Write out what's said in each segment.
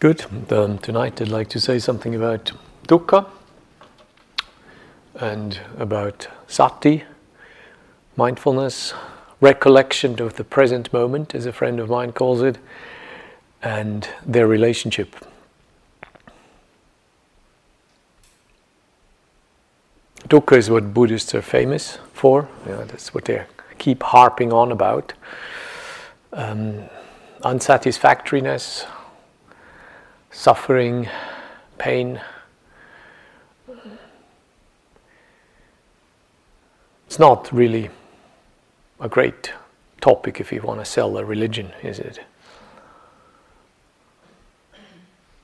Good. Um, tonight I'd like to say something about dukkha and about sati, mindfulness, recollection of the present moment, as a friend of mine calls it, and their relationship. Dukkha is what Buddhists are famous for. That's what they keep harping on about. Um, unsatisfactoriness, suffering, pain. It's not really a great topic if you want to sell a religion, is it?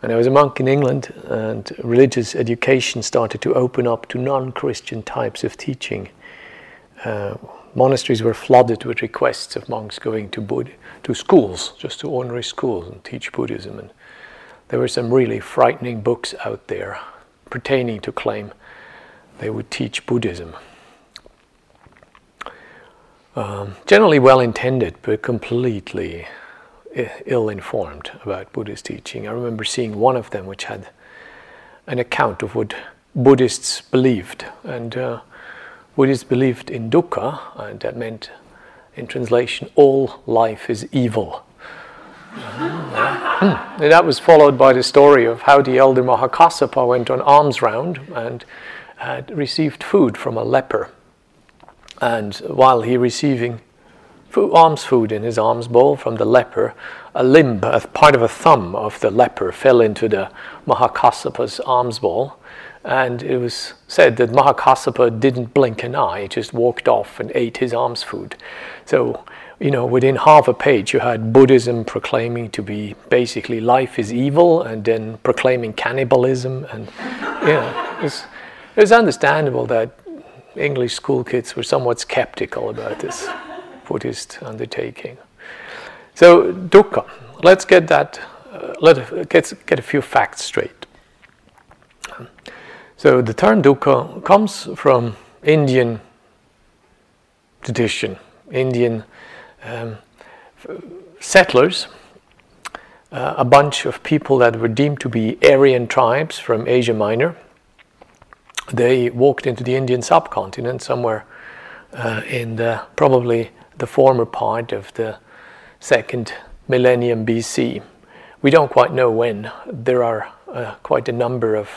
And I was a monk in England, and religious education started to open up to non Christian types of teaching. Uh, monasteries were flooded with requests of monks going to to schools, just to ordinary schools, and teach Buddhism. And there were some really frightening books out there pertaining to claim they would teach Buddhism. Um, generally well intended, but completely ill informed about Buddhist teaching. I remember seeing one of them which had an account of what Buddhists believed. And uh, Buddhists believed in dukkha, and that meant, in translation, all life is evil. Hmm, and that was followed by the story of how the elder Mahakassapa went on alms round and had received food from a leper. And while he receiving food, alms food in his alms bowl from the leper, a limb, a part of a thumb of the leper fell into the Mahakassapa's alms bowl. And it was said that Mahakassapa didn't blink an eye, he just walked off and ate his alms food. So you know, within half a page, you had Buddhism proclaiming to be basically life is evil, and then proclaiming cannibalism, and know, it's, it's understandable that English school kids were somewhat skeptical about this Buddhist undertaking. So dukkha, let's get that. Uh, let get get a few facts straight. So the term dukkha comes from Indian tradition, Indian um, settlers, uh, a bunch of people that were deemed to be Aryan tribes from Asia Minor. They walked into the Indian subcontinent somewhere uh, in the, probably the former part of the second millennium BC. We don't quite know when. There are uh, quite a number of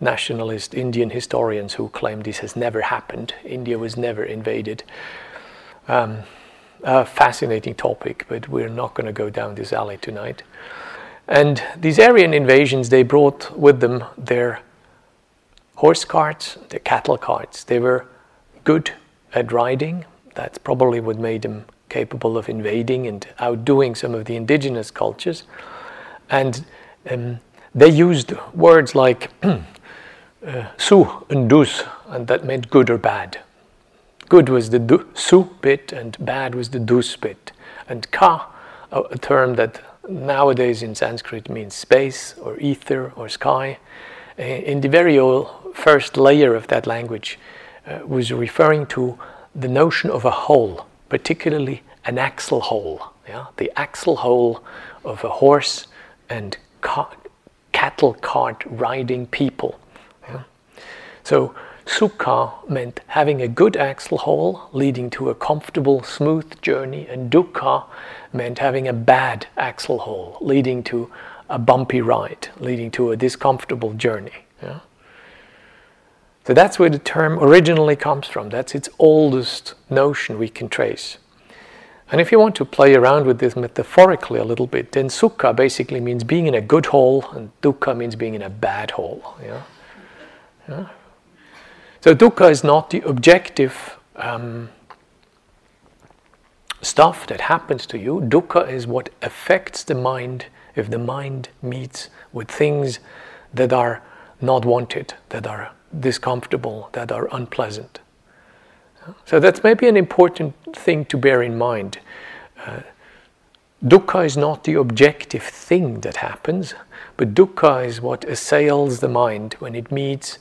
nationalist Indian historians who claim this has never happened. India was never invaded. Um, a fascinating topic, but we're not going to go down this alley tonight. And these Aryan invasions, they brought with them their horse carts, their cattle carts. They were good at riding. That's probably what made them capable of invading and outdoing some of the indigenous cultures. And um, they used words like uh, su and dus, and that meant good or bad. Good was the du, su bit, and bad was the dus bit. And ka, a, term that nowadays in Sanskrit means space or ether or sky, eh, in the very old first layer of that language uh, was referring to the notion of a whole, particularly an axle hole. Yeah? The axle hole of a horse and ca- cattle cart riding people. Yeah? So Sukha meant having a good axle hole leading to a comfortable, smooth journey, and dukkha meant having a bad axle hole leading to a bumpy ride, leading to a discomfortable journey. Yeah? So that's where the term originally comes from. That's its oldest notion we can trace. And if you want to play around with this metaphorically a little bit, then sukha basically means being in a good hole, and dukkha means being in a bad hole. Yeah? Yeah? So dukkha is not the objective um, stuff that happens to you. Dukkha is what affects the mind if the mind meets with things that are not wanted, that are discomfortable, that are unpleasant. So that's maybe an important thing to bear in mind. Uh, dukkha is not the objective thing that happens, but dukkha is what assails the mind when it meets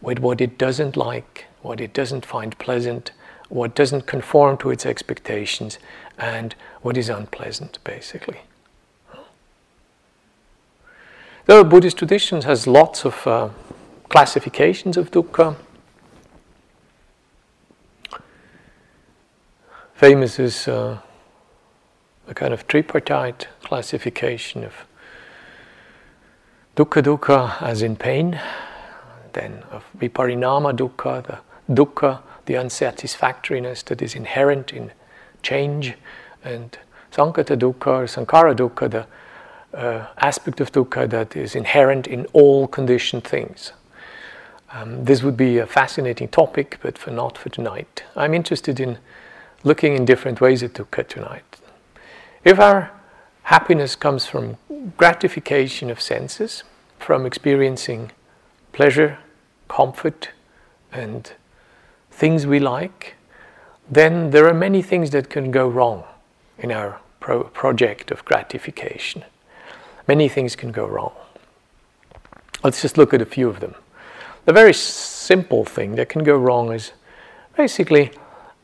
with what it doesn't like, what it doesn't find pleasant, what doesn't conform to its expectations, and what is unpleasant, basically. The Buddhist tradition has lots of uh, classifications of dukkha. Famous is uh, a kind of tripartite classification of dukkha dukkha as in pain, then of viparinama dukkha, the dukkha, the unsatisfactoriness that is inherent in change, and sankhata dukkha or sankhara dukkha, the uh, aspect of dukkha that is inherent in all conditioned things. Um, this would be a fascinating topic, but for not for tonight. I'm interested in looking in different ways at dukkha tonight. If our happiness comes from gratification of senses, from experiencing pleasure, comfort, and things we like, then there are many things that can go wrong in our pro- project of gratification. Many things can go wrong. Let's just look at a few of them. The very simple thing that can go wrong is basically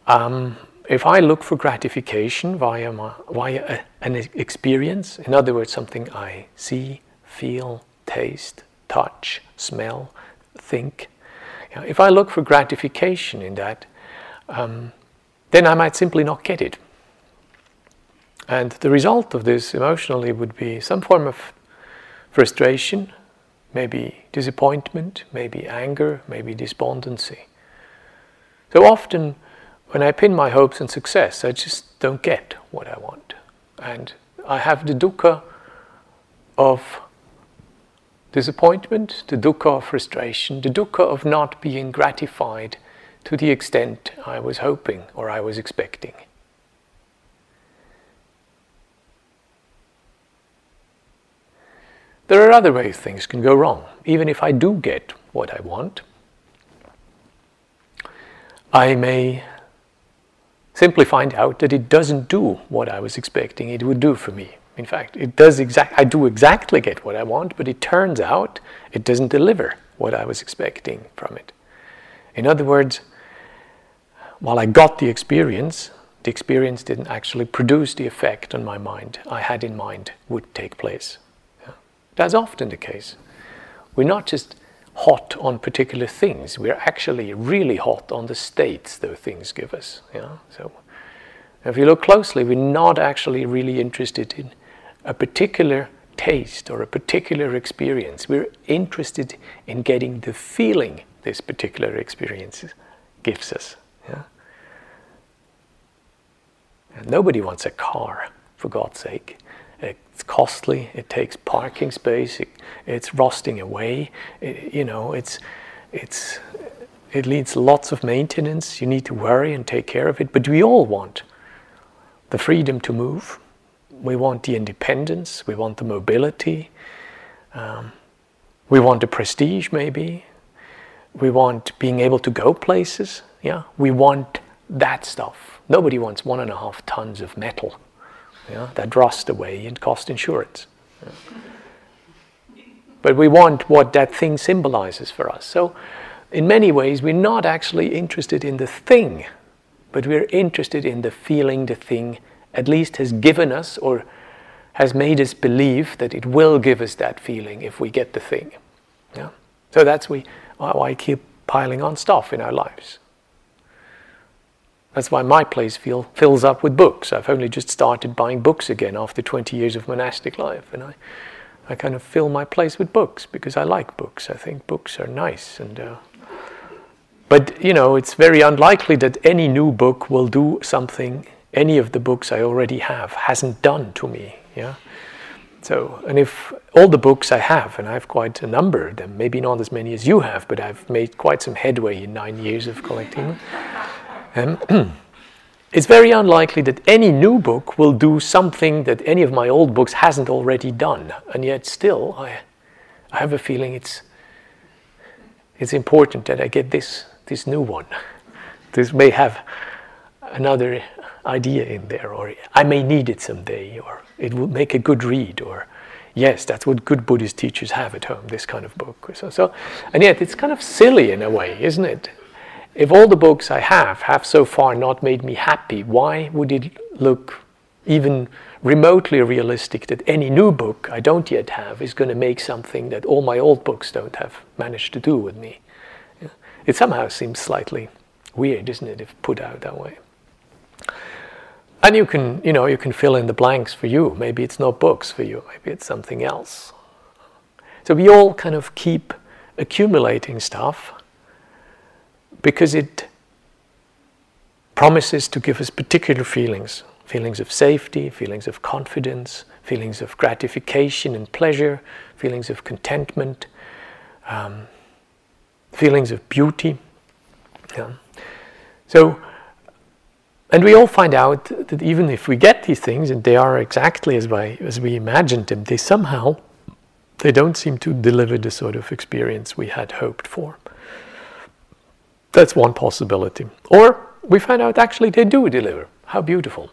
um, if I look for gratification via, my, via a, an experience, in other words, something I see, feel, taste, touch, smell, think, you know, if I look for gratification in that, um, then I might simply not get it. And the result of this emotionally would be some form of frustration, maybe disappointment, maybe anger, maybe despondency. So often, when I pin my hopes on success, I just don't get what I want. And I have the dukkha of disappointment, the dukkha of frustration, the dukkha of not being gratified to the extent I was hoping or I was expecting. There are other ways things can go wrong. Even if I do get what I want, I may simply find out that it doesn't do what I was expecting it would do for me. In fact, it does exact I do exactly get what I want, but it turns out it doesn't deliver what I was expecting from it. In other words, while I got the experience, the experience didn't actually produce the effect on my mind I had in mind would take place. That's often the case. We're not just hot on particular things, we're actually really hot on the states those things give us. Yeah? So if you look closely, we're not actually really interested in a particular taste or a particular experience. We're interested in getting the feeling this particular experience gives us. Yeah? Nobody wants a car, for God's sake. It's costly. It takes parking space. It, it's rusting away. It, you know, it's it's it needs lots of maintenance. You need to worry and take care of it. But we all want the freedom to move. We want the independence. We want the mobility. Um, we want the prestige, maybe. We want being able to go places. Yeah, we want that stuff. Nobody wants one and a half tons of metal yeah, that rust away and cost insurance. Yeah. But we want what that thing symbolizes for us. So, in many ways, we're not actually interested in the thing, but we're interested in the feeling the thing at least has given us or has made us believe that it will give us that feeling if we get the thing. Yeah? So that's we, why I keep piling on stuff in our lives. That's why my place feel, fills up with books. I've only just started buying books again after 20 years of monastic life. And I, I kind of fill my place with books because I like books. I think books are nice. And, uh, but, you know, it's very unlikely that any new book will do something any of the books I already have hasn't done to me. Yeah? So, and if all the books I have, and I have quite a number of them, maybe not as many as you have, but I've made quite some headway in nine years of collecting them. Um, it's very unlikely that any new book will do something that any of my old books hasn't already done. And yet, still, I, I have a feeling it's, it's important that I get this, this new one. This may have another idea in there, or I may need it someday, or it will make a good read, or yes, that's what good Buddhist teachers have at home, this kind of book. So, so, and yet it's kind of silly in a way, isn't it? If all the books I have have so far not made me happy, why would it look even remotely realistic that any new book I don't yet have is going to make something that all my old books don't have managed to do with me. It somehow seems slightly weird, isn't it, if put out that way? And you can, you know, you can fill in the blanks for you. Maybe it's not books for you. Maybe it's something else. So we all kind of keep accumulating stuff because it promises to give us particular feelings feelings of safety, feelings of confidence, feelings of gratification and pleasure, feelings of contentment, um, feelings of beauty. Yeah. So, and we all find out that even if we get these things and they are exactly as, by, as we imagined them, they somehow they don't seem to deliver the sort of experience we had hoped for. That's one possibility. Or we find out actually they do deliver. How beautiful.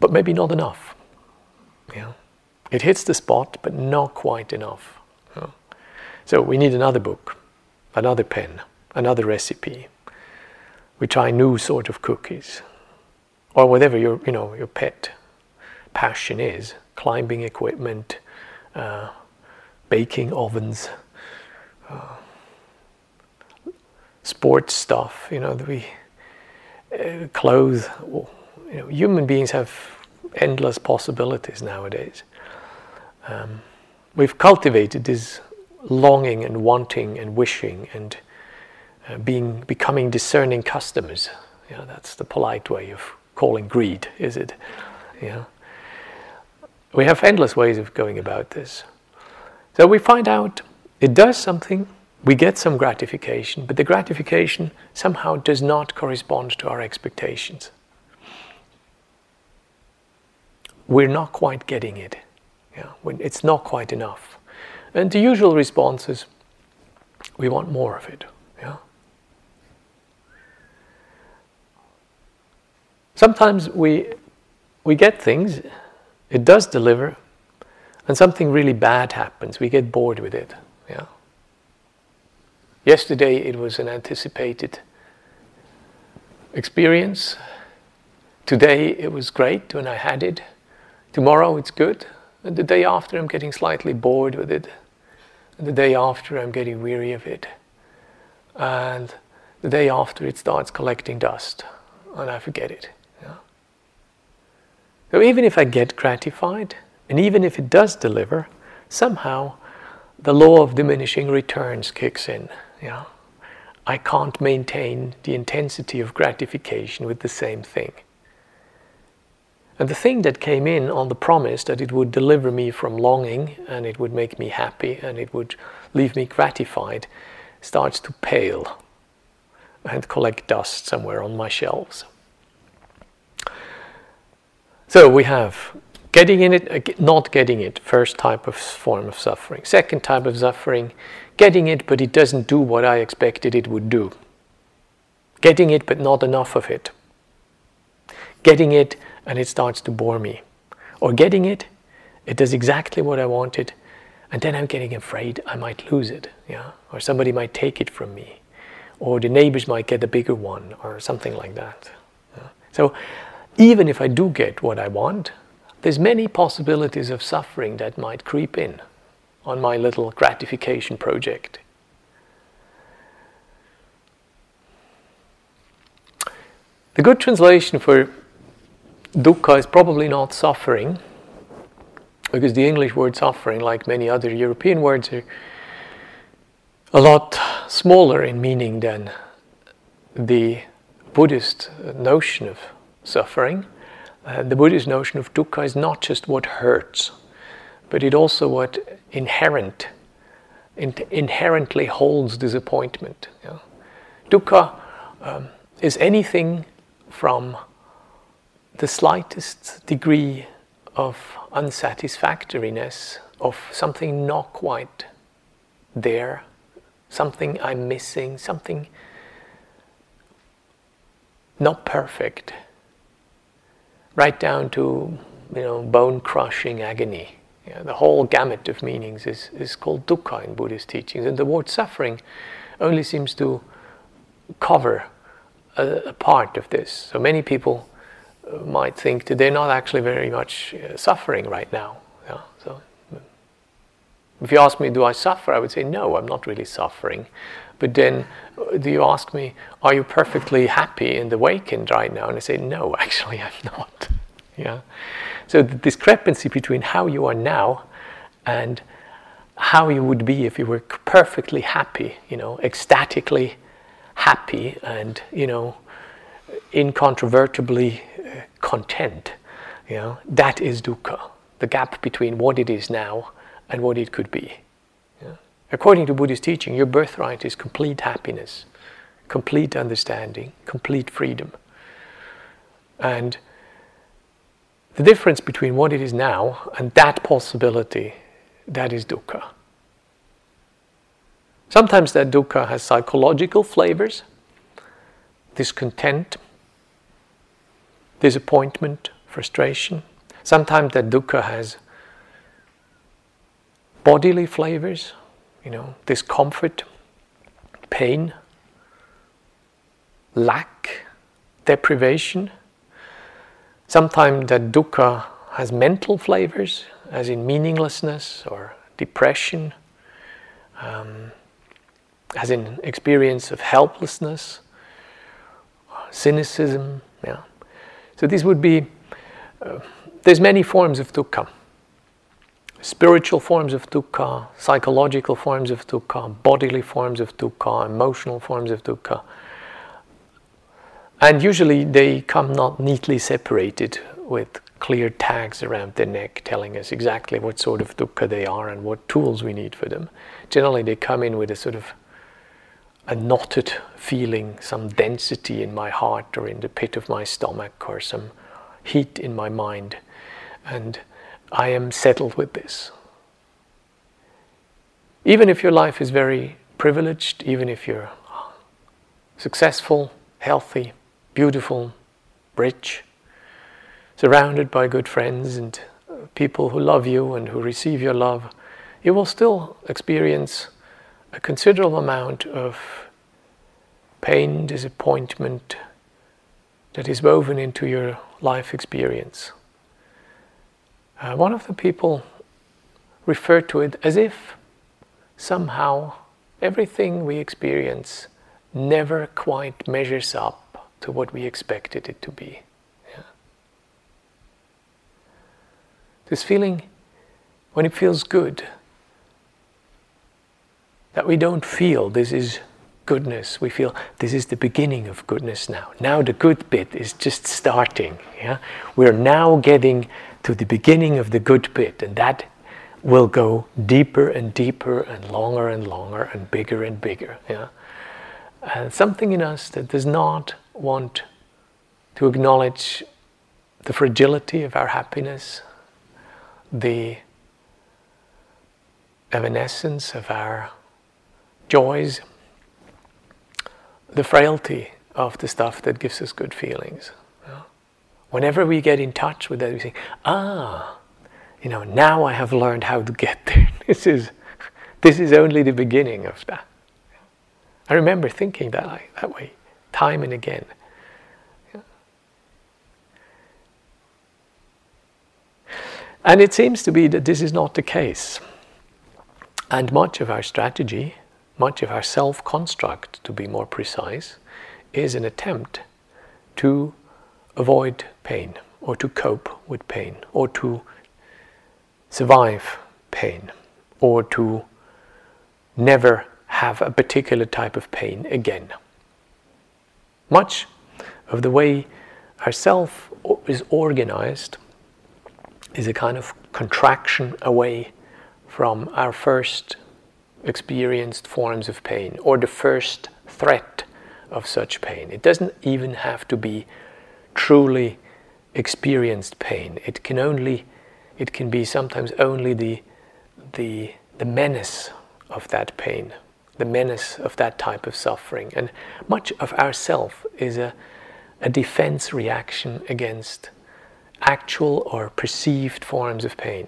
But maybe not enough. Yeah. It hits the spot, but not quite enough. Yeah. So we need another book, another pen, another recipe. We try new sort of cookies, or whatever your you know your pet passion is: climbing equipment, uh, baking ovens, uh, sports stuff. You know, we uh, clothes. You know, human beings have endless possibilities nowadays. Um, we've cultivated this longing and wanting and wishing and being becoming discerning customers. Yeah, that's the polite way of calling greed, is it? Yeah. We have endless ways of going about this. So we find out it does something, we get some gratification, but the gratification somehow does not correspond to our expectations. We're not quite getting it. Yeah, it's not quite enough. And the usual response is we want more of it. Yeah? Sometimes we, we get things, it does deliver, and something really bad happens. We get bored with it. Yeah. Yesterday it was an anticipated experience. Today it was great when I had it. Tomorrow it's good. And the day after I'm getting slightly bored with it. And the day after I'm getting weary of it. And the day after it starts collecting dust and I forget it. So even if I get gratified, and even if it does deliver, somehow the law of diminishing returns kicks in. Yeah? I can't maintain the intensity of gratification with the same thing. And the thing that came in on the promise that it would deliver me from longing and it would make me happy and it would leave me gratified starts to pale and collect dust somewhere on my shelves. So we have getting in it, uh, not getting it, first type of form of suffering. Second type of suffering, getting it, but it doesn't do what I expected it would do. Getting it, but not enough of it. Getting it, and it starts to bore me. Or getting it, it does exactly what I wanted, and then I'm getting afraid I might lose it, yeah, or somebody might take it from me, or the neighbors might get a bigger one, or something like that. Yeah? So, even if I do get what I want, there's many possibilities of suffering that might creep in on my little gratification project. The good translation for dukkha is probably not suffering, because the English word suffering, like many other European words, are a lot smaller in meaning than the Buddhist notion of suffering. Uh, the Buddhist notion of dukkha is not just what hurts, but it also what inherent, in, inherently holds disappointment. Yeah? Dukkha um, is anything from the slightest degree of unsatisfactoriness, of something not quite there, something I'm missing, something not perfect, right down to you know bone crushing agony. Yeah, the whole gamut of meanings is, is called dukkha in Buddhist teachings, and the word suffering only seems to cover a, a part of this. So many people uh, might think that they're not actually very much uh, suffering right now. If you ask me, do I suffer? I would say, no, I'm not really suffering. But then, uh, do you ask me, are you perfectly happy the awakened right now? And I say, no, actually, I'm not. yeah. So the discrepancy between how you are now and how you would be if you were perfectly happy, you know, ecstatically happy and, you know, incontrovertibly uh, content, you know, that is dukkha, the gap between what it is now and what it could be. Yeah? According to Buddhist teaching, your birthright is complete happiness, complete understanding, complete freedom. And the difference between what it is now and that possibility, that is dukkha. Sometimes that dukkha has psychological flavors, discontent, disappointment, frustration. Sometimes that dukkha has bodily flavors, you know, discomfort, pain, lack, deprivation. Sometimes that dukkha has mental flavors, as in meaninglessness or depression, um, as in experience of helplessness, cynicism. Yeah. So this would be. Uh, there's many forms of dukkha spiritual forms of dukkha, psychological forms of dukkha, bodily forms of dukkha, emotional forms of dukkha. And usually they come not neatly separated with clear tags around their neck telling us exactly what sort of dukkha they are and what tools we need for them. Generally, they come in with a sort of a knotted feeling, some density in my heart or in the pit of my stomach or some heat in my mind. And I am settled with this. Even if your life is very privileged, even if you're successful, healthy, beautiful, rich, surrounded by good friends and people who love you and who receive your love, you will still experience a considerable amount of pain, disappointment that is woven into your life experience. Uh, one of the people referred to it as if somehow everything we experience never quite measures up to what we expected it to be. Yeah. This feeling, when it feels good, that we don't feel this is goodness. We feel this is the beginning of goodness now. Now the good bit is just starting. Yeah? We're now getting to the beginning of the good bit, and that will go deeper and deeper and longer and longer and bigger and bigger. Yeah? And something in us that does not want to acknowledge the fragility of our happiness, the evanescence of our joys, the frailty of the stuff that gives us good feelings. Whenever we get in touch with that, we think, ah, you know, now I have learned how to get there. this is, this is only the beginning of that. I remember thinking that that way, time and again. And it seems to be that this is not the case. And much of our strategy, much of our self construct, to be more precise, is an attempt to avoid pain or to cope with pain or to survive pain or to never have a particular type of pain again. Much of the way our self is organized is a kind of contraction away from our first experienced forms of pain or the first threat of such pain. It doesn't even have to be truly experienced pain. It can only, it can be sometimes only the, the, the menace of that pain, the menace of that type of suffering. And much of ourself is a, a defense reaction against actual or perceived forms of pain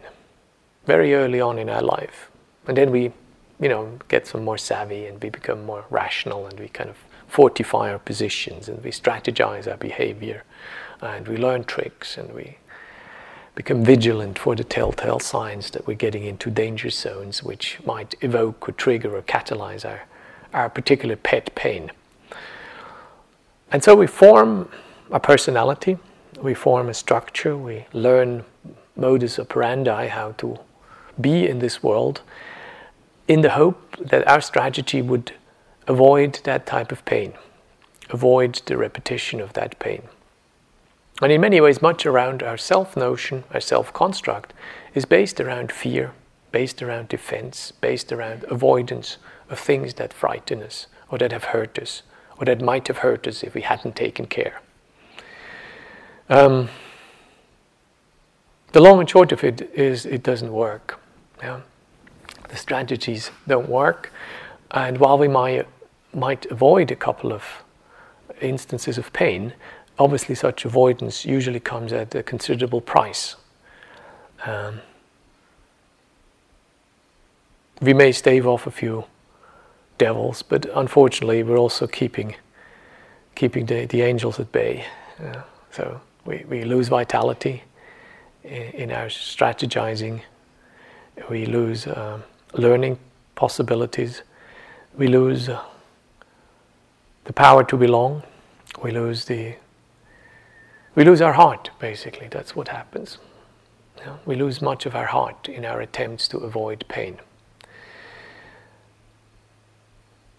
very early on in our life. And then we, you know, get some more savvy and we become more rational and we kind of fortify our positions and we strategize our behavior and we learn tricks and we become vigilant for the telltale signs that we're getting into danger zones which might evoke or trigger or catalyze our, our particular pet pain. And so we form a personality, we form a structure, we learn modus operandi, how to be in this world, in the hope that our strategy would avoid that type of pain, avoid the repetition of that pain. And in many ways, much around our self notion, our self construct, is based around fear, based around defense, based around avoidance of things that frighten us or that have hurt us or that might have hurt us if we hadn't taken care. Um, the long and short of it is it doesn't work. Yeah? The strategies don't work, and while we might, might avoid a couple of instances of pain, obviously such avoidance usually comes at a considerable price. Um, we may stave off a few devils, but unfortunately, we're also keeping keeping the, the angels at bay. Uh, so we, we lose vitality in, in our strategizing, we lose uh, learning possibilities, we lose uh, the power to belong, we lose the we lose our heart basically. That's what happens. We lose much of our heart in our attempts to avoid pain.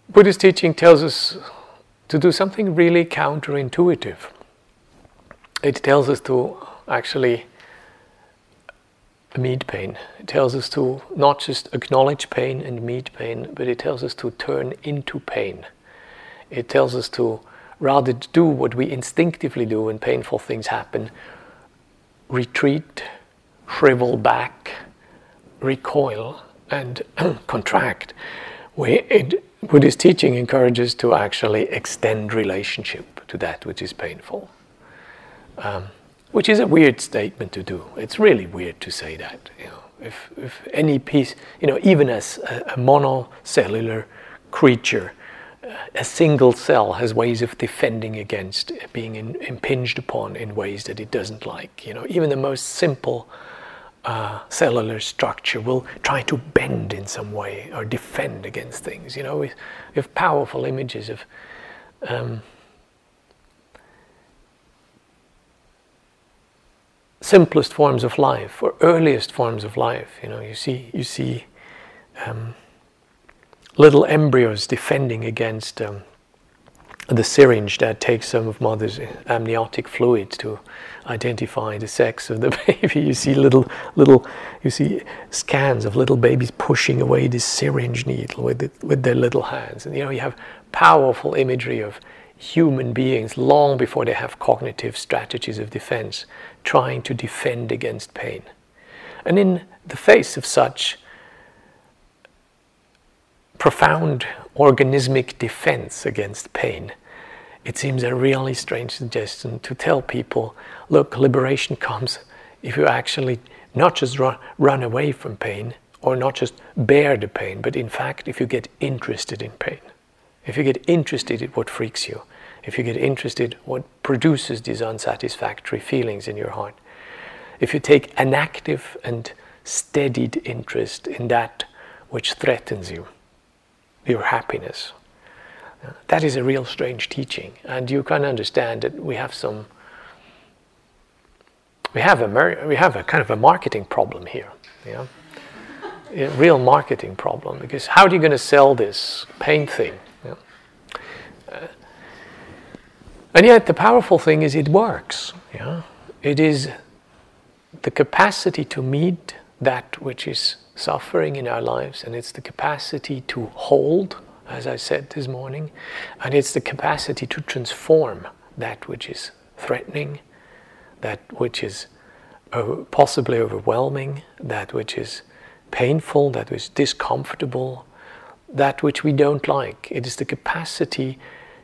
Buddhist teaching tells us to do something really counterintuitive. It tells us to actually meet pain. It tells us to not just acknowledge pain and meet pain, but it tells us to turn into pain. It tells us to rather do what we instinctively do when painful things happen retreat, shrivel back, recoil, and contract. We, it, Buddhist teaching encourages to actually extend relationship to that which is painful. Um, which is a weird statement to do. It's really weird to say that. You know, if, if any piece, you know, even as a, a monocellular creature, a single cell has ways of defending against being in, impinged upon in ways that it doesn't like. You know, even the most simple uh, cellular structure will try to bend in some way or defend against things. You know, we, we have powerful images of. Um, simplest forms of life or earliest forms of life. You know, you see, you see um, little embryos defending against um, the syringe that takes some of mother's amniotic fluid to identify the sex of the baby. You see little, little, you see scans of little babies pushing away this syringe needle with it, with their little hands, and you know you have powerful imagery of human beings long before they have cognitive strategies of defense trying to defend against pain. And in the face of such profound organismic defense against pain, it seems a really strange suggestion to tell people look, liberation comes if you actually not just run, run away from pain or not just bear the pain, but in fact, if you get interested in pain, if you get interested in what freaks you, if you get interested what produces these unsatisfactory feelings in your heart, if you take an active and steadied interest in that which threatens you, your happiness, that is a real strange teaching. And you can understand that we have some, we have a, we have a kind of a marketing problem here. Yeah? A real marketing problem because how are you going to sell this pain thing? Yeah? Uh, and yet, the powerful thing is it works. Yeah? It is the capacity to meet that which is suffering in our lives, and it's the capacity to hold, as I said this morning, and it's the capacity to transform that which is threatening, that which is uh, possibly overwhelming, that which is painful, that which is discomfortable, that which we don't like. It is the capacity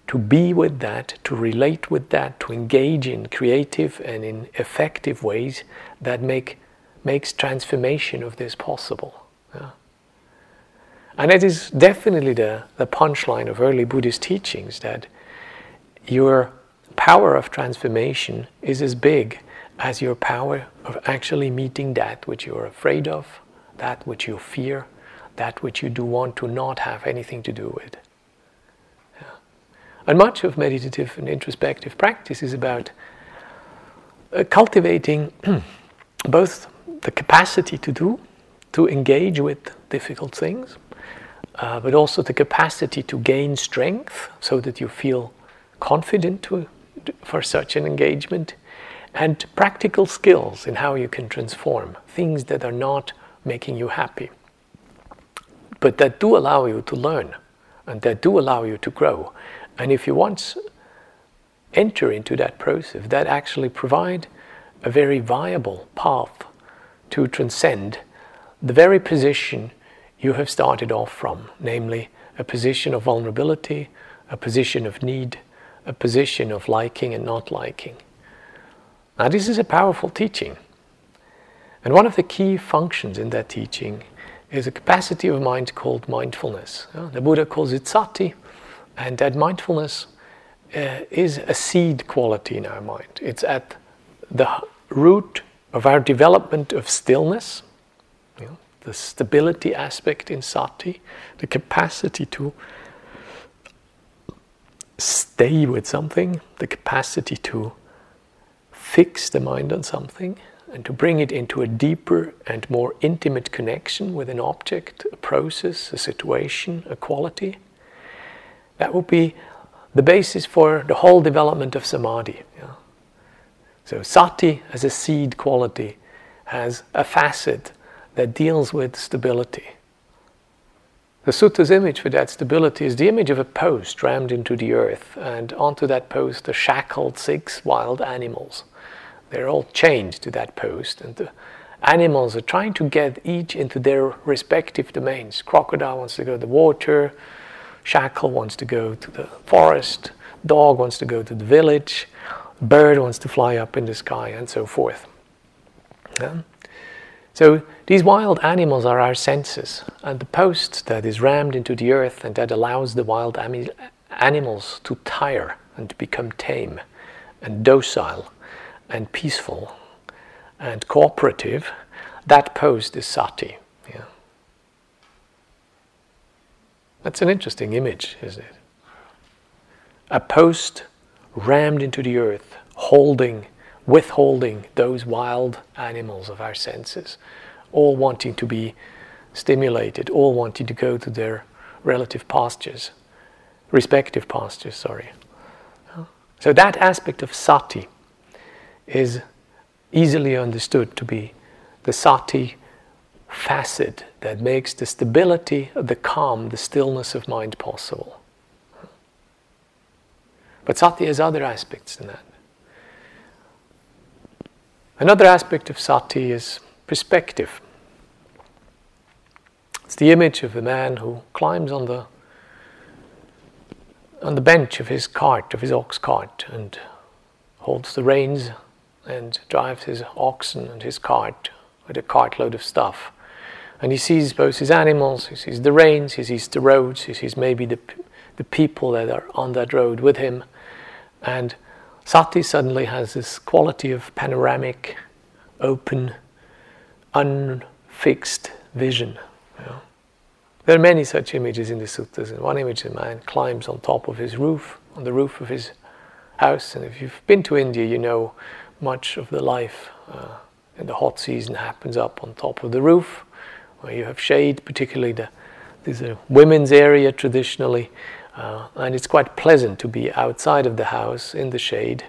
to be with that, to relate with that, to engage in creative and in effective ways that make makes transformation of this possible. Yeah. And it is definitely the, the punchline of early Buddhist teachings that your power of transformation is as big as your power of actually meeting that which you're afraid of, that which you fear, that which you do want to not have anything to do with. And much of meditative and introspective practice is about uh, cultivating both the capacity to do, to engage with difficult things, uh, but also the capacity to gain strength so that you feel confident to, for such an engagement, and practical skills in how you can transform things that are not making you happy, but that do allow you to learn and that do allow you to grow. And if you once enter into that process, that actually provide a very viable path to transcend the very position you have started off from, namely a position of vulnerability, a position of need, a position of liking and not liking. Now, this is a powerful teaching. And one of the key functions in that teaching is a capacity of mind called mindfulness. The Buddha calls it sati, and that mindfulness uh, is a seed quality in our mind. It's at the root of our development of stillness, you know, the stability aspect in sati, the capacity to stay with something, the capacity to fix the mind on something, and to bring it into a deeper and more intimate connection with an object, a process, a situation, a quality. That would be the basis for the whole development of samadhi. So, sati as a seed quality has a facet that deals with stability. The sutta's image for that stability is the image of a post rammed into the earth, and onto that post are shackled six wild animals. They're all chained to that post, and the animals are trying to get each into their respective domains. Crocodile wants to go to the water, shackle wants to go to the forest, dog wants to go to the village, bird wants to fly up in the sky, and so forth. Yeah? So these wild animals are our senses, and the post that is rammed into the earth and that allows the wild ami- animals to tire and to become tame and docile and peaceful and cooperative, that post is sati. Yeah. That's an interesting image, isn't it? A post rammed into the earth, holding, withholding those wild animals of our senses, all wanting to be stimulated, all wanting to go to their relative pastures, respective pastures, sorry. Oh. So that aspect of sati is easily understood to be the sati facet that makes the stability, the calm, the stillness of mind possible. But sati has other aspects than that. Another aspect of sati is perspective. It's the image of a man who climbs on the on the bench of his cart, of his ox cart, and holds the reins and drives his oxen and his cart with a cartload of stuff. And he sees both his animals, he sees the reins, he sees the roads, he sees maybe the, the people that are on that road with him. And Sati suddenly has this quality of panoramic, open, unfixed vision. You know? There are many such images in the suttas. And one image, a man climbs on top of his roof, on the roof of his house. And if you've been to India, you know much of the life uh, in the hot season happens up on top of the roof, where you have shade, particularly the this is a women's area traditionally, uh, and it's quite pleasant to be outside of the house in the shade,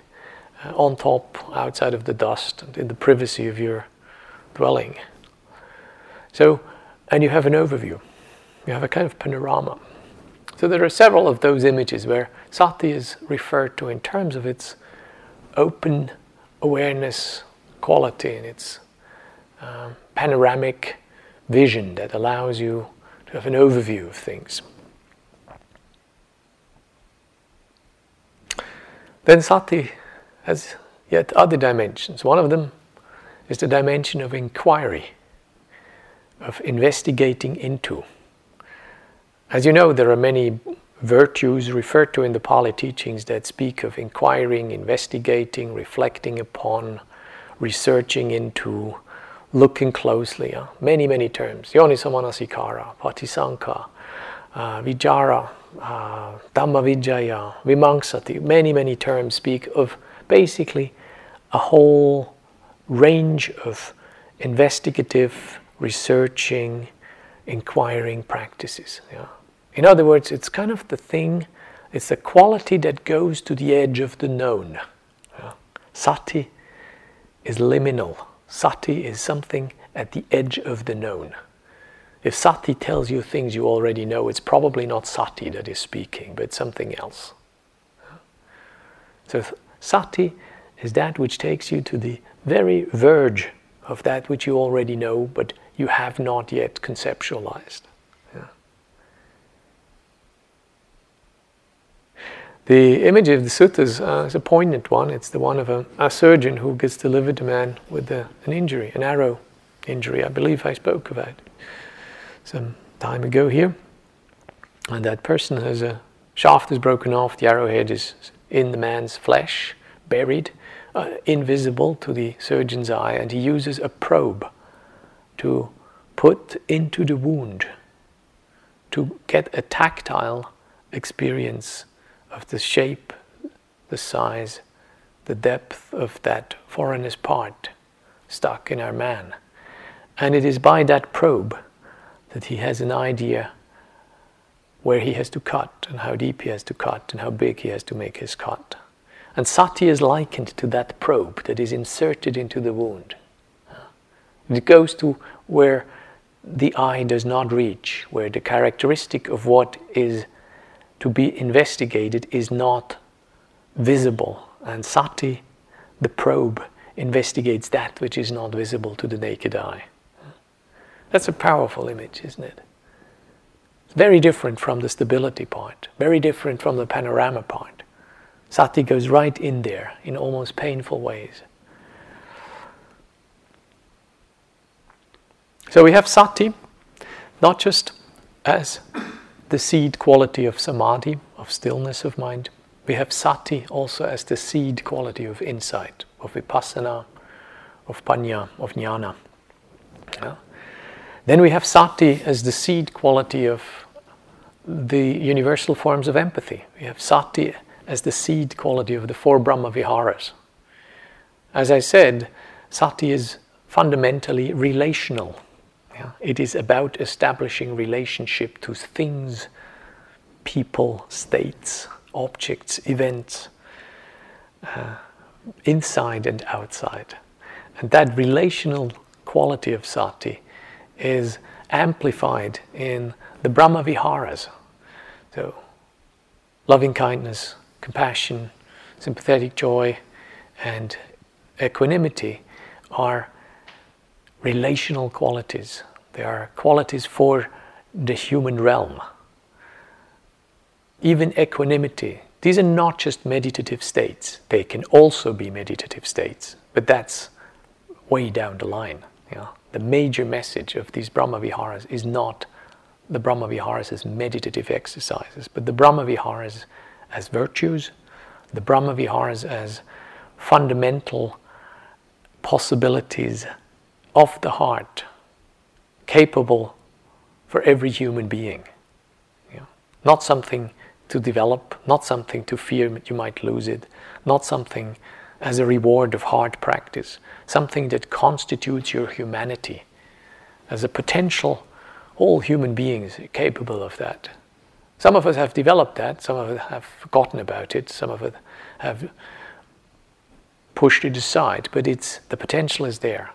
uh, on top, outside of the dust, in the privacy of your dwelling. So, and you have an overview, you have a kind of panorama. So there are several of those images where sati is referred to in terms of its open awareness quality and its um, panoramic vision that allows you to have an overview of things. Then sati has yet other dimensions. One of them is the dimension of inquiry, of investigating into. As you know, there are many virtues referred to in the Pali teachings that speak of inquiring, investigating, reflecting upon, researching into, looking closely. Uh, many, many terms. Yonisamanasikara, Patisankha, uh, Vicara, uh, Dhammavicaya, Vimamsati. Many, many terms speak of basically a whole range of investigative, researching, inquiring practices. Yeah. In other words, it's kind of the thing, it's the quality that goes to the edge of the known. Yeah. Sati is liminal. Sati is something at the edge of the known. If sati tells you things you already know, it's probably not sati that is speaking, but something else. So, sati is that which takes you to the very verge of that which you already know, but you have not yet conceptualized. The image of the suttas uh, is a poignant one. It's the one of a, a surgeon who gets delivered a man with a, an injury, an arrow injury. I believe I spoke about some time ago here. And that person has a shaft is broken off, the arrowhead is in the man's flesh, buried, uh, invisible to the surgeon's eye, and he uses a probe to put into the wound to get a tactile experience of the shape, the size, the depth of that foreigner's part stuck in our man. And it is by that probe that he has an idea where he has to cut and how deep he has to cut and how big he has to make his cut. And sati is likened to that probe that is inserted into the wound. It goes to where the eye does not reach, where the characteristic of what is to be investigated is not visible. And sati, the probe, investigates that which is not visible to the naked eye. That's a powerful image, isn't it? It's very different from the stability point, very different from the panorama point. Sati goes right in there in almost painful ways. So we have sati, not just as the seed quality of samadhi, of stillness of mind. We have sati also as the seed quality of insight, of vipassana, of panna, of jnana. Yeah? Then we have sati as the seed quality of the universal forms of empathy. We have sati as the seed quality of the four Brahma Viharas. As I said, sati is fundamentally relational. Yeah? It is about establishing relationship to things, people, states, objects, events, uh, inside and outside. And that relational quality of sati is amplified in the Brahma Viharas. So, loving kindness, compassion, sympathetic joy, and equanimity are relational qualities. They are qualities for the human realm. Even equanimity, these are not just meditative states, they can also be meditative states, but that's way down the line. Yeah? The major message of these Brahma Viharas is not the Brahma Viharas as meditative exercises, but the Brahma Viharas as virtues, the Brahma Viharas as fundamental possibilities of the heart capable for every human being. Yeah. Not something to develop, not something to fear you might lose it, not something as a reward of hard practice, something that constitutes your humanity as a potential, all human beings are capable of that. Some of us have developed that, some of us have forgotten about it, some of us have pushed it aside, but it's the potential is there.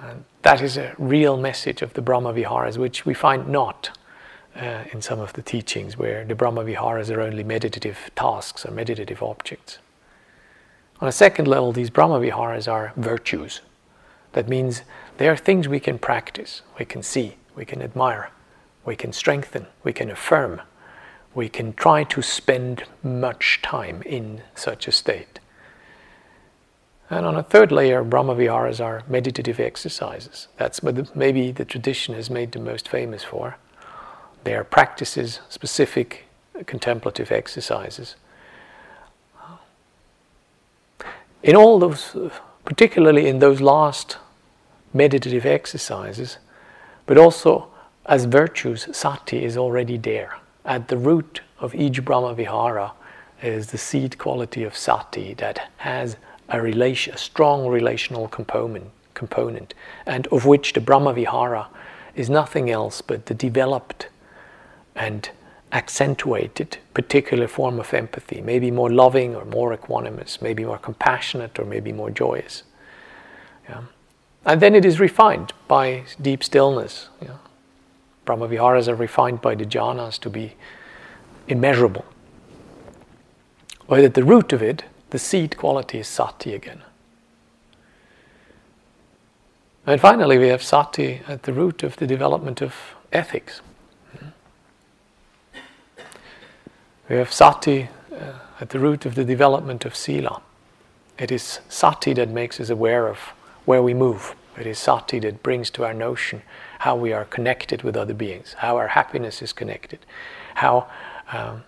And that is a real message of the Brahma Viharas, which we find not uh, in some of the teachings, where the Brahma Viharas are only meditative tasks or meditative objects. On a second level, these Brahma Viharas are virtues. That means they are things we can practice, we can see, we can admire, we can strengthen, we can affirm, we can try to spend much time in such a state. And on a third layer, Brahma Viharas are meditative exercises. That's what maybe the tradition has made the most famous for. They are practices specific contemplative exercises. In all those, particularly in those last meditative exercises, but also as virtues, sati is already there. At the root of each Brahma Vihara is the seed quality of sati that has a, relation, a strong relational component, component, and of which the Brahma Vihara is nothing else but the developed and accentuated particular form of empathy, maybe more loving or more equanimous, maybe more compassionate or maybe more joyous. Yeah. And then it is refined by deep stillness. Yeah. Brahmaviharas are refined by the jhanas to be immeasurable. But at the root of it, the seed quality is sati again. And finally, we have sati at the root of the development of ethics. We have sati uh, at the root of the development of sila. It is sati that makes us aware of where we move. It is sati that brings to our notion how we are connected with other beings, how our happiness is connected, how, um,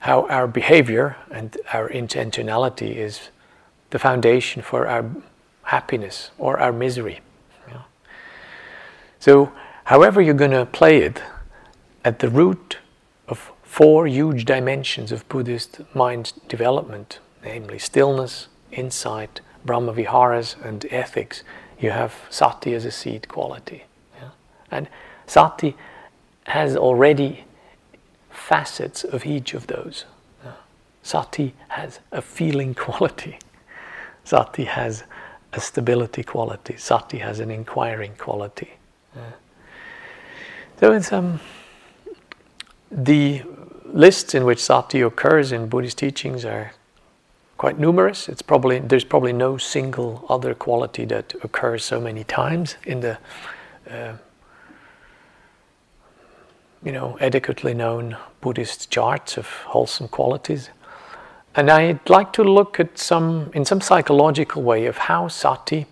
how our behavior and our intentionality is the foundation for our happiness or our misery. So, however you're going to play it, at the root of four huge dimensions of Buddhist mind development, namely stillness, insight, Brahma Viharas, and ethics, you have sati as a seed quality. Yeah? And sati has already facets of each of those. Sati has a feeling quality. Sati has a stability quality. Sati has an inquiring quality. Yeah. So it's um, the lists in which sati occurs in Buddhist teachings are quite numerous. It's probably there's probably no single other quality that occurs so many times in the uh, you know adequately known Buddhist charts of wholesome qualities. And I'd like to look at some in some psychological way of how sati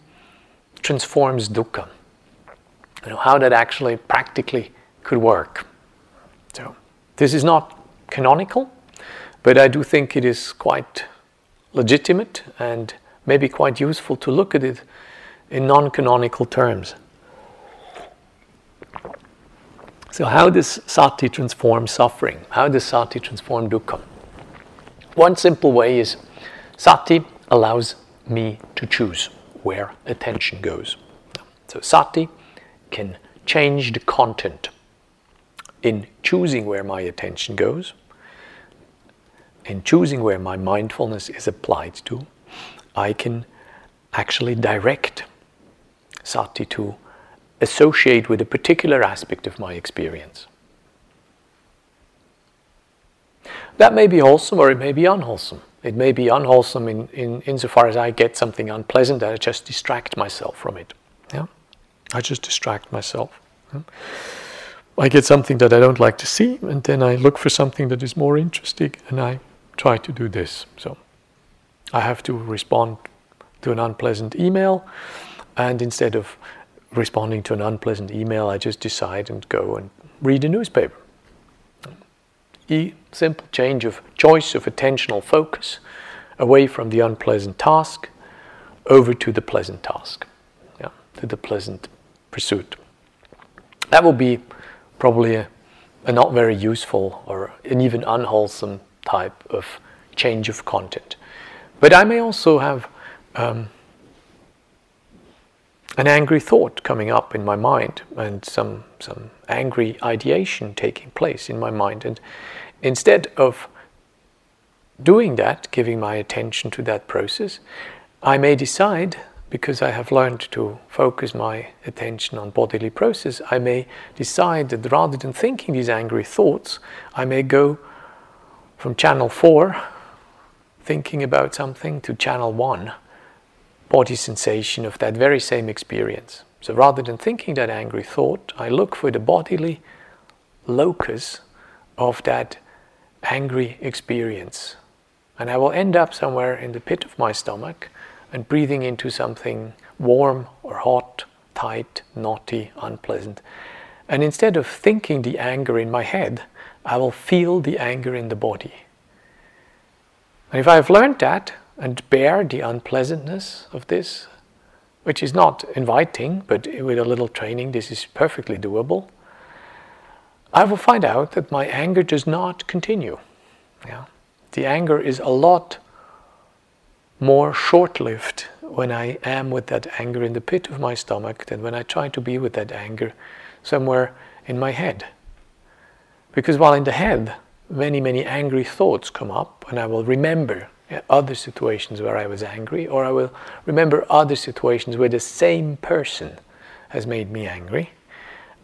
transforms dukkha. You know how that actually practically could work. So this is not canonical, but I do think it is quite legitimate and maybe quite useful to look at it in non canonical terms. So, how does sati transform suffering? How does sati transform dukkha? One simple way is sati allows me to choose where attention goes. So, sati can change the content in choosing where my attention goes in choosing where my mindfulness is applied to, I can actually direct sati to associate with a particular aspect of my experience. That may be wholesome or it may be unwholesome. It may be unwholesome in, in, insofar as I get something unpleasant and I just distract myself from it. Yeah? I just distract myself. Yeah? I get something that I don't like to see, and then I look for something that is more interesting, and I try to do this. So I have to respond to an unpleasant email, and instead of responding to an unpleasant email, I just decide and go and read a newspaper. E simple change of choice of attentional focus away from the unpleasant task over to the pleasant task, yeah, to the pleasant pursuit. That will be probably a, a not very useful or an even unwholesome type of change of content. But I may also have um, an angry thought coming up in my mind and some, some angry ideation taking place in my mind. And instead of doing that, giving my attention to that process, I may decide, because I have learned to focus my attention on bodily process, I may decide that rather than thinking these angry thoughts, I may go from channel 4, thinking about something, to channel 1, body sensation of that very same experience. So rather than thinking that angry thought, I look for the bodily locus of that angry experience. And I will end up somewhere in the pit of my stomach and breathing into something warm or hot, tight, knotty, unpleasant. And instead of thinking the anger in my head, I will feel the anger in the body. And if I have learned that and bear the unpleasantness of this, which is not inviting, but with a little training, this is perfectly doable, I will find out that my anger does not continue. Yeah? The anger is a lot more short lived when I am with that anger in the pit of my stomach than when I try to be with that anger somewhere in my head. Because while in the head, many, many angry thoughts come up, and I will remember other situations where I was angry, or I will remember other situations where the same person has made me angry.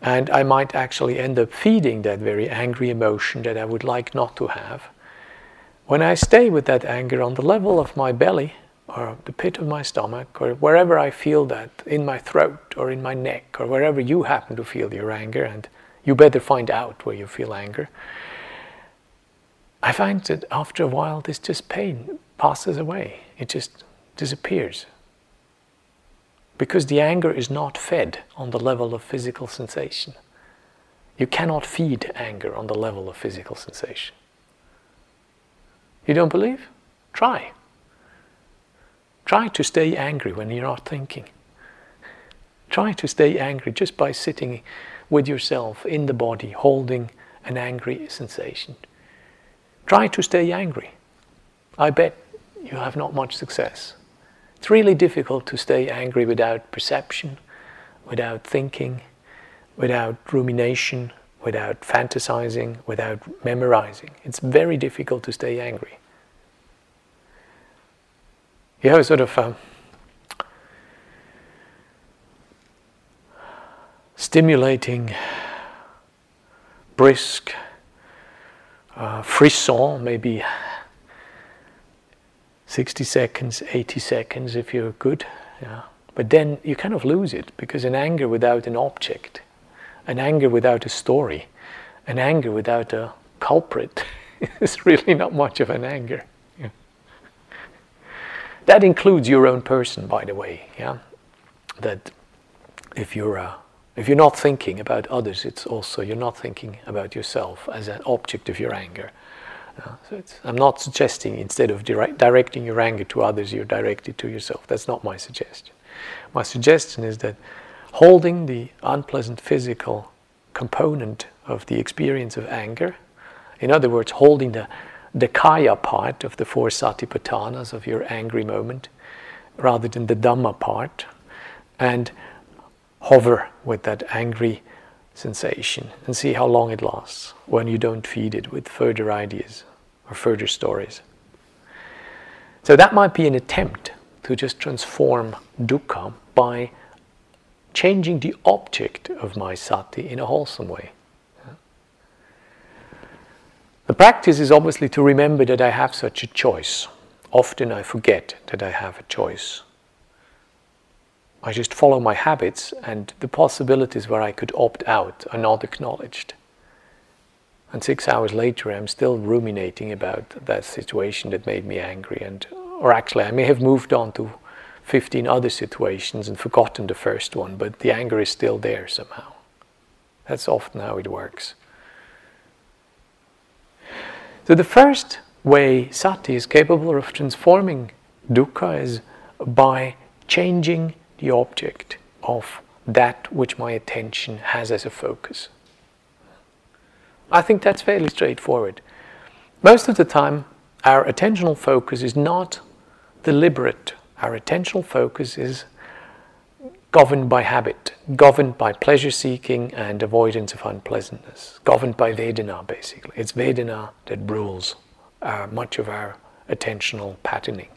And I might actually end up feeding that very angry emotion that I would like not to have. When I stay with that anger on the level of my belly, or the pit of my stomach, or wherever I feel that, in my throat, or in my neck, or wherever you happen to feel your anger, and you better find out where you feel anger. I find that after a while, this just pain passes away. It just disappears. Because the anger is not fed on the level of physical sensation. You cannot feed anger on the level of physical sensation. You don't believe? Try. Try to stay angry when you're not thinking. Try to stay angry just by sitting with yourself in the body, holding an angry sensation. Try to stay angry. I bet you have not much success. It's really difficult to stay angry without perception, without thinking, without rumination, without fantasizing, without memorizing. It's very difficult to stay angry. You have a sort of um, stimulating, brisk, uh, frisson, maybe 60 seconds, 80 seconds if you're good. Yeah. But then you kind of lose it because an anger without an object, an anger without a story, an anger without a culprit is really not much of an anger. That includes your own person, by the way. Yeah, that if you're uh, if you're not thinking about others, it's also you're not thinking about yourself as an object of your anger. Uh, so I'm not suggesting instead of direct, directing your anger to others, you direct it to yourself. That's not my suggestion. My suggestion is that holding the unpleasant physical component of the experience of anger, in other words, holding the, the kaya part of the four satipatthanas of your angry moment, rather than the dhamma part, and hover with that angry sensation and see how long it lasts when you don't feed it with further ideas or further stories. So that might be an attempt to just transform dukkha by changing the object of my sati in a wholesome way. The practice is obviously to remember that I have such a choice. Often I forget that I have a choice. I just follow my habits, and the possibilities where I could opt out are not acknowledged. And six hours later, I'm still ruminating about that situation that made me angry. And, or actually, I may have moved on to 15 other situations and forgotten the first one, but the anger is still there somehow. That's often how it works. So, the first way sati is capable of transforming dukkha is by changing the object of that which my attention has as a focus. I think that's fairly straightforward. Most of the time, our attentional focus is not deliberate. Our attentional focus is governed by habit, governed by pleasure seeking and avoidance of unpleasantness, governed by Vedana, basically. It's Vedana that rules uh, much of our attentional patterning.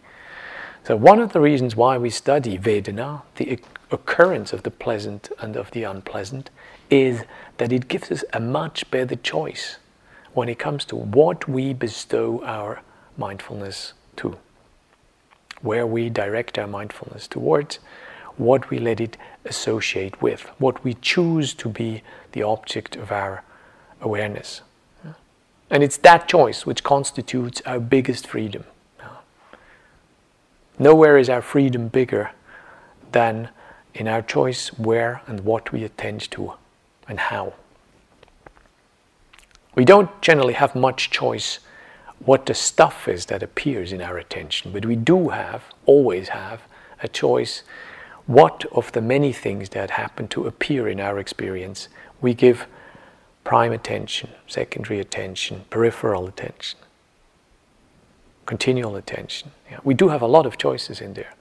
So, one of the reasons why we study Vedana, the occurrence of the pleasant and of the unpleasant, is that it gives us a much better choice when it comes to what we bestow our mindfulness to, where we direct our mindfulness towards, what we let it associate with, what we choose to be the object of our awareness. And it's that choice which constitutes our biggest freedom. Nowhere is our freedom bigger than in our choice where and what we attend to and how. We don't generally have much choice what the stuff is that appears in our attention, but we do have, always have, a choice what of the many things that happen to appear in our experience we give prime attention, secondary attention, peripheral attention, continual attention. Yeah, we do have a lot of choices in there.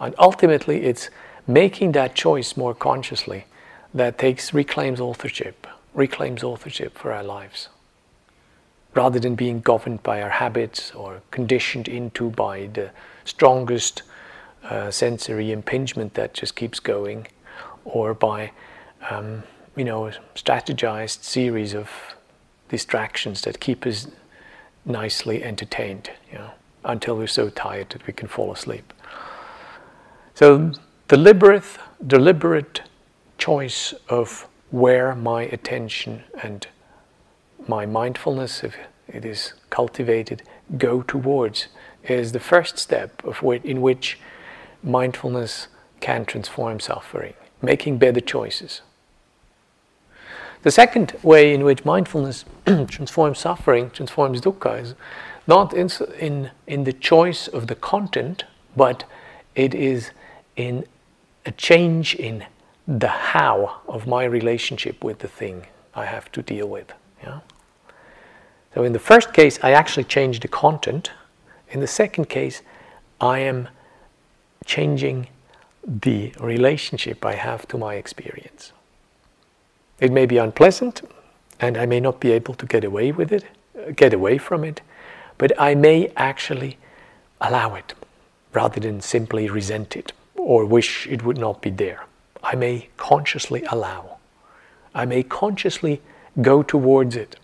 And ultimately, it's making that choice more consciously that takes reclaims authorship, reclaims authorship for our lives. Rather than being governed by our habits or conditioned into by the strongest uh, sensory impingement that just keeps going, or by um, you know a strategized series of distractions that keep us nicely entertained, you know, until we're so tired that we can fall asleep. So deliberate, deliberate choice of where my attention and my mindfulness, if it is cultivated, go towards is the first step of in which mindfulness can transform suffering, making better choices. The second way in which mindfulness transforms suffering, transforms dukkha, is not in, in, in the choice of the content, but it is in a change in the how of my relationship with the thing I have to deal with. Yeah? So in the first case, I actually change the content. In the second case, I am changing the relationship I have to my experience. It may be unpleasant, and I may not be able to get away with it, get away from it, but I may actually allow it rather than simply resent it or wish it would not be there. I may consciously allow. I may consciously go towards it.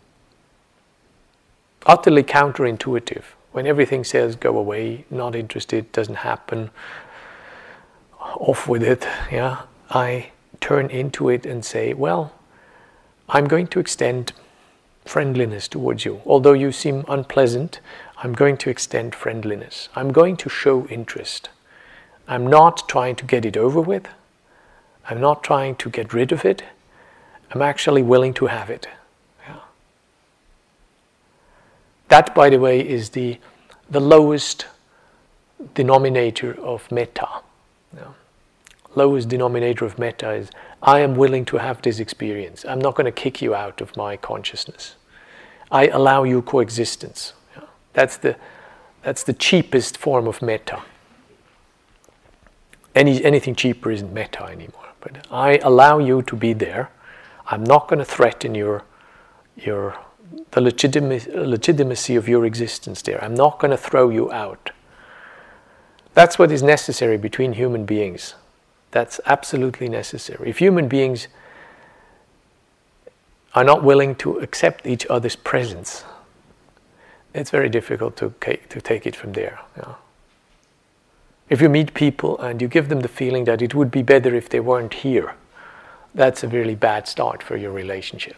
Utterly counterintuitive. When everything says go away, not interested, doesn't happen, off with it, yeah, I turn into it and say, well, I'm going to extend friendliness towards you. Although you seem unpleasant, I'm going to extend friendliness. I'm going to show interest. I'm not trying to get it over with. I'm not trying to get rid of it. I'm actually willing to have it. Yeah. That, by the way, is the, the lowest denominator of metta. Yeah. Lowest denominator of metta is I am willing to have this experience. I'm not going to kick you out of my consciousness. I allow you coexistence. Yeah. That's, the, that's the cheapest form of metta. Any, anything cheaper isn't metta anymore. But I allow you to be there. I'm not going to threaten your, your, the legitimacy, legitimacy of your existence there. I'm not going to throw you out. That's what is necessary between human beings. That's absolutely necessary. If human beings are not willing to accept each other's presence, it's very difficult to, to take it from there. If you meet people and you give them the feeling that it would be better if they weren't here, that's a really bad start for your relationship.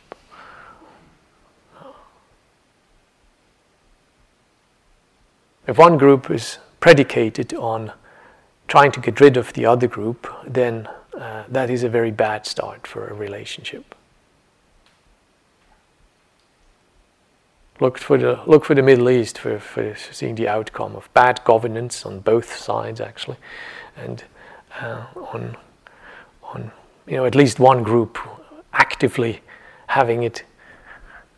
If one group is predicated on trying to get rid of the other group, then uh, that is a very bad start for a relationship. Look for the look for the Middle East for, for seeing the outcome of bad governance on both sides actually, and uh, on on you know at least one group actively having it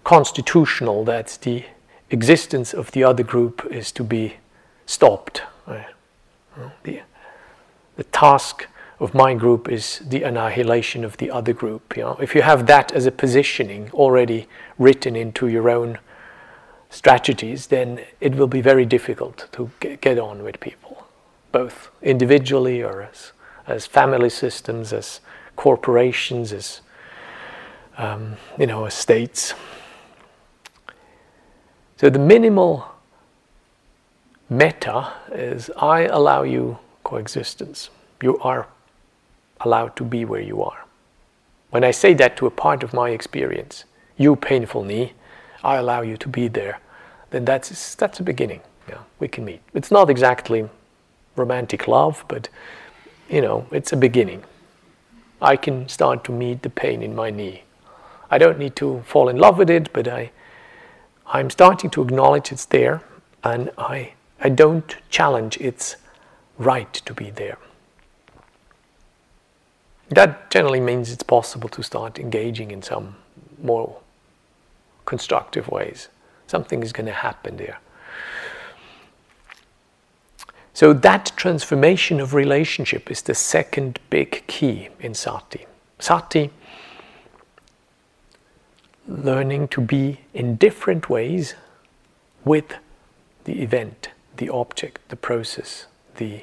constitutional that the existence of the other group is to be stopped. The, the task of my group is the annihilation of the other group. You know? If you have that as a positioning already written into your own strategies, then it will be very difficult to get on with people, both individually or as, as family systems, as corporations, as um, you know, as states. So the minimal metta is I allow you coexistence. You are allowed to be where you are. When I say that to a part of my experience, you painful knee, I allow you to be there, then that's, that's a beginning. Yeah, we can meet. It's not exactly romantic love, but you know, it's a beginning. I can start to meet the pain in my knee. I don't need to fall in love with it, but I, I'm starting to acknowledge it's there and I, I don't challenge its right to be there. That generally means it's possible to start engaging in some more constructive ways. Something is going to happen there. So, that transformation of relationship is the second big key in sati. Sati, learning to be in different ways with the event, the object, the process, the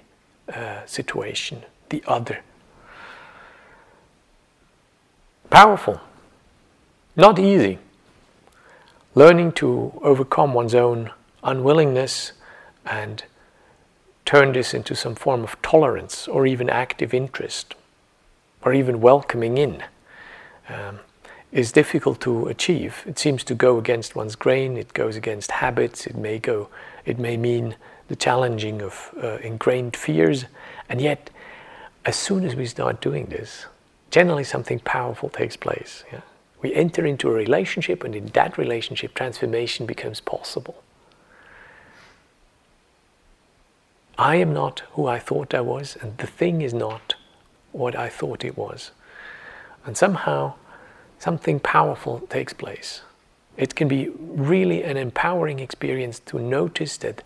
uh, situation, the other. Powerful, not easy. Learning to overcome one's own unwillingness and turn this into some form of tolerance or even active interest or even welcoming in um, is difficult to achieve. It seems to go against one's grain, it goes against habits, it may go, it may mean the challenging of uh, ingrained fears, and yet as soon as we start doing this, generally something powerful takes place. Yeah? We enter into a relationship, and in that relationship, transformation becomes possible. I am not who I thought I was, and the thing is not what I thought it was. And somehow, something powerful takes place. It can be really an empowering experience to notice that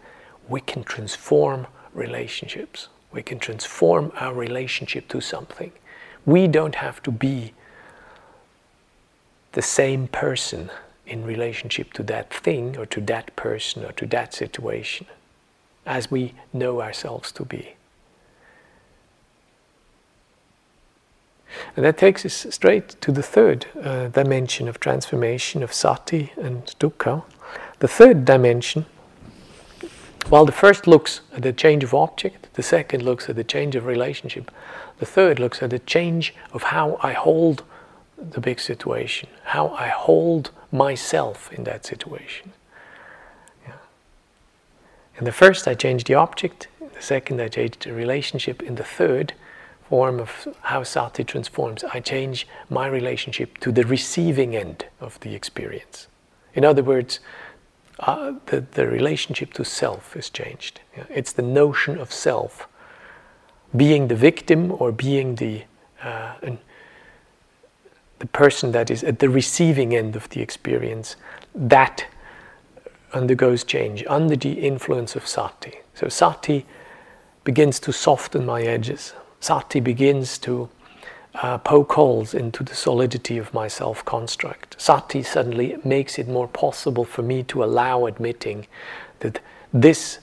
we can transform relationships. We can transform our relationship to something. We don't have to be the same person in relationship to that thing or to that person or to that situation as we know ourselves to be. And that takes us straight to the third uh, dimension of transformation of sati and dukkha. The third dimension, while the first looks at the change of object, the second looks at the change of relationship, the third looks at the change of how I hold the big situation, how I hold myself in that situation. In the first, I change the object. In the second, I change the relationship. In the third form of how sati transforms, I change my relationship to the receiving end of the experience. In other words, uh, the, the relationship to self is changed. It's the notion of self, being the victim or being the, uh, an, the person that is at the receiving end of the experience. That undergoes change under the influence of sati. So sati begins to soften my edges. Sati begins to uh, poke holes into the solidity of my self construct. Sati suddenly makes it more possible for me to allow admitting that this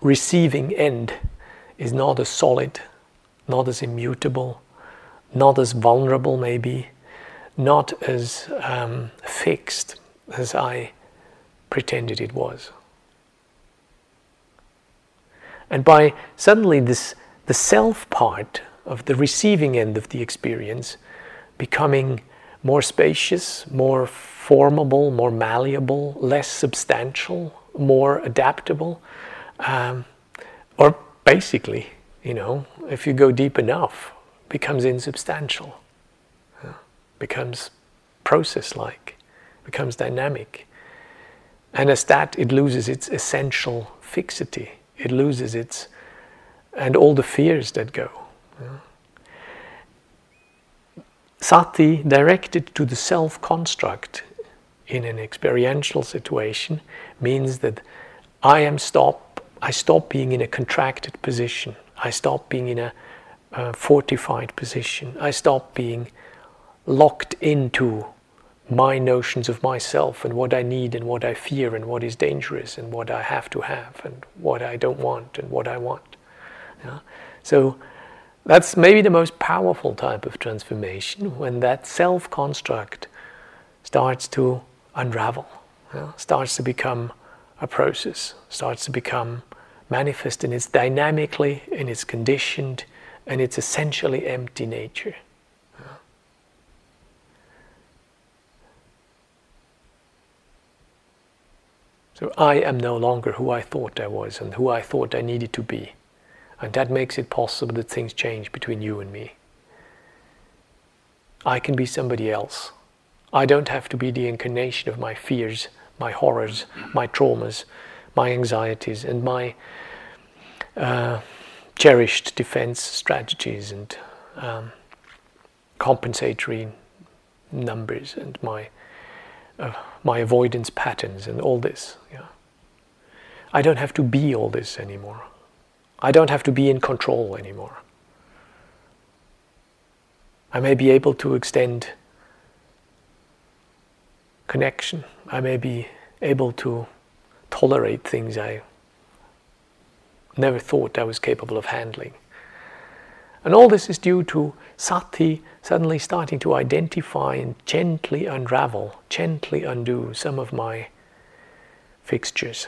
receiving end is not as solid, not as immutable, not as vulnerable, maybe, not as um, fixed as I pretended it was. And by suddenly this the self part of the receiving end of the experience becoming more spacious, more formable, more malleable, less substantial, more adaptable, um, or basically, you know, if you go deep enough, becomes insubstantial, becomes process like, becomes dynamic. And as that, it loses its essential fixity. It loses its, and all the fears that go. Sati, directed to the self construct in an experiential situation, means that I am stop, I stop being in a contracted position. I stop being in a uh, fortified position. I stop being locked into my notions of myself and what I need and what I fear and what is dangerous and what I have to have and what I don't want and what I want. Yeah? So that's maybe the most powerful type of transformation when that self construct starts to unravel, yeah? starts to become a process, starts to become manifest in its dynamically, in its conditioned, and its essentially empty nature. So I am no longer who I thought I was and who I thought I needed to be. And that makes it possible that things change between you and me. I can be somebody else. I don't have to be the incarnation of my fears, my horrors, my traumas, my anxieties, and my uh, cherished defense strategies and um, compensatory numbers and my uh, my avoidance patterns and all this. Yeah. I don't have to be all this anymore. I don't have to be in control anymore. I may be able to extend connection. I may be able to tolerate things I never thought I was capable of handling. And all this is due to sati suddenly starting to identify and gently unravel, gently undo some of my fixtures,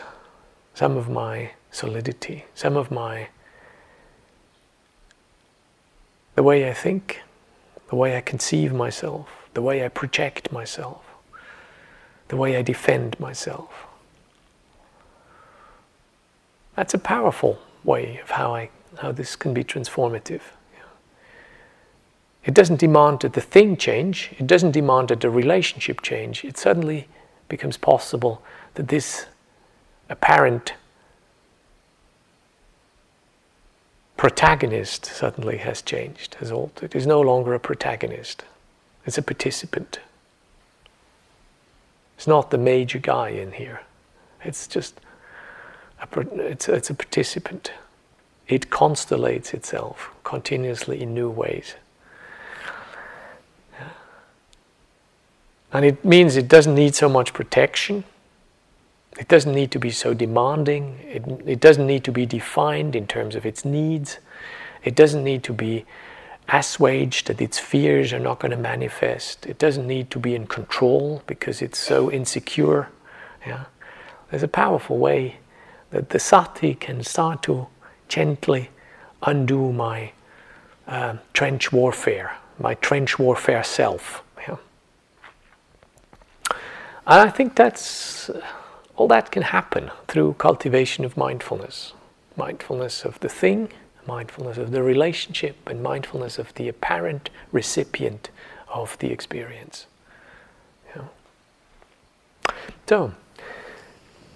some of my solidity, some of my the way I think, the way I conceive myself, the way I project myself, the way I defend myself. That's a powerful way of how I how this can be transformative. It doesn't demand that the thing change, it doesn't demand that the relationship change. It suddenly becomes possible that this apparent protagonist suddenly has changed, has altered. Is no longer a protagonist, it's a participant. It's not the major guy in here. It's just a, it's, it's a participant. It constellates itself continuously in new ways. And it means it doesn't need so much protection. It doesn't need to be so demanding. It, it doesn't need to be defined in terms of its needs. It doesn't need to be assuaged that its fears are not going to manifest. It doesn't need to be in control because it's so insecure. Yeah? There's a powerful way that the sati can start to gently undo my uh, trench warfare, my trench warfare self. Yeah? And I think that's all that can happen through cultivation of mindfulness mindfulness of the thing, mindfulness of the relationship, and mindfulness of the apparent recipient of the experience. Yeah. So,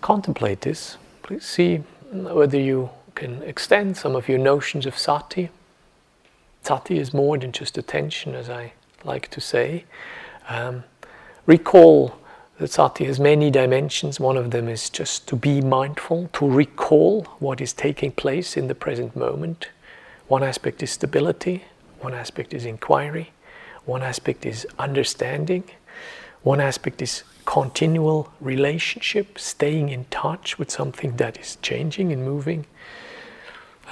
contemplate this. Please see whether you can extend some of your notions of sati. Sati is more than just attention, as I like to say. Um, recall sati has many dimensions. One of them is just to be mindful, to recall what is taking place in the present moment. One aspect is stability, one aspect is inquiry, one aspect is understanding, one aspect is continual relationship, staying in touch with something that is changing and moving.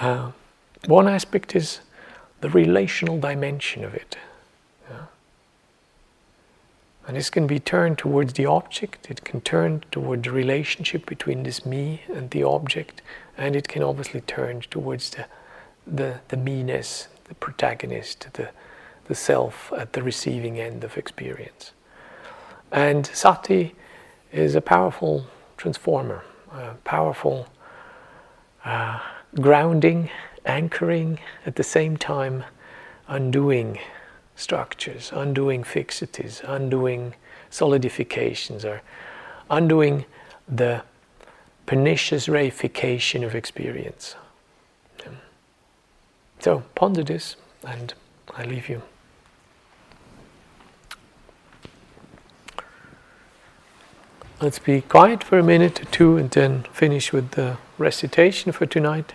Uh, one aspect is the relational dimension of it. And this can be turned towards the object, it can turn toward the relationship between this me and the object, and it can obviously turn towards the, the, the me-ness, the protagonist, the, the self at the receiving end of experience. And sati is a powerful transformer, a powerful uh, grounding, anchoring, at the same time undoing structures, undoing fixities, undoing solidifications, or undoing the pernicious reification of experience. So ponder this, and I leave you. Let's be quiet for a minute or two and then finish with the recitation for tonight.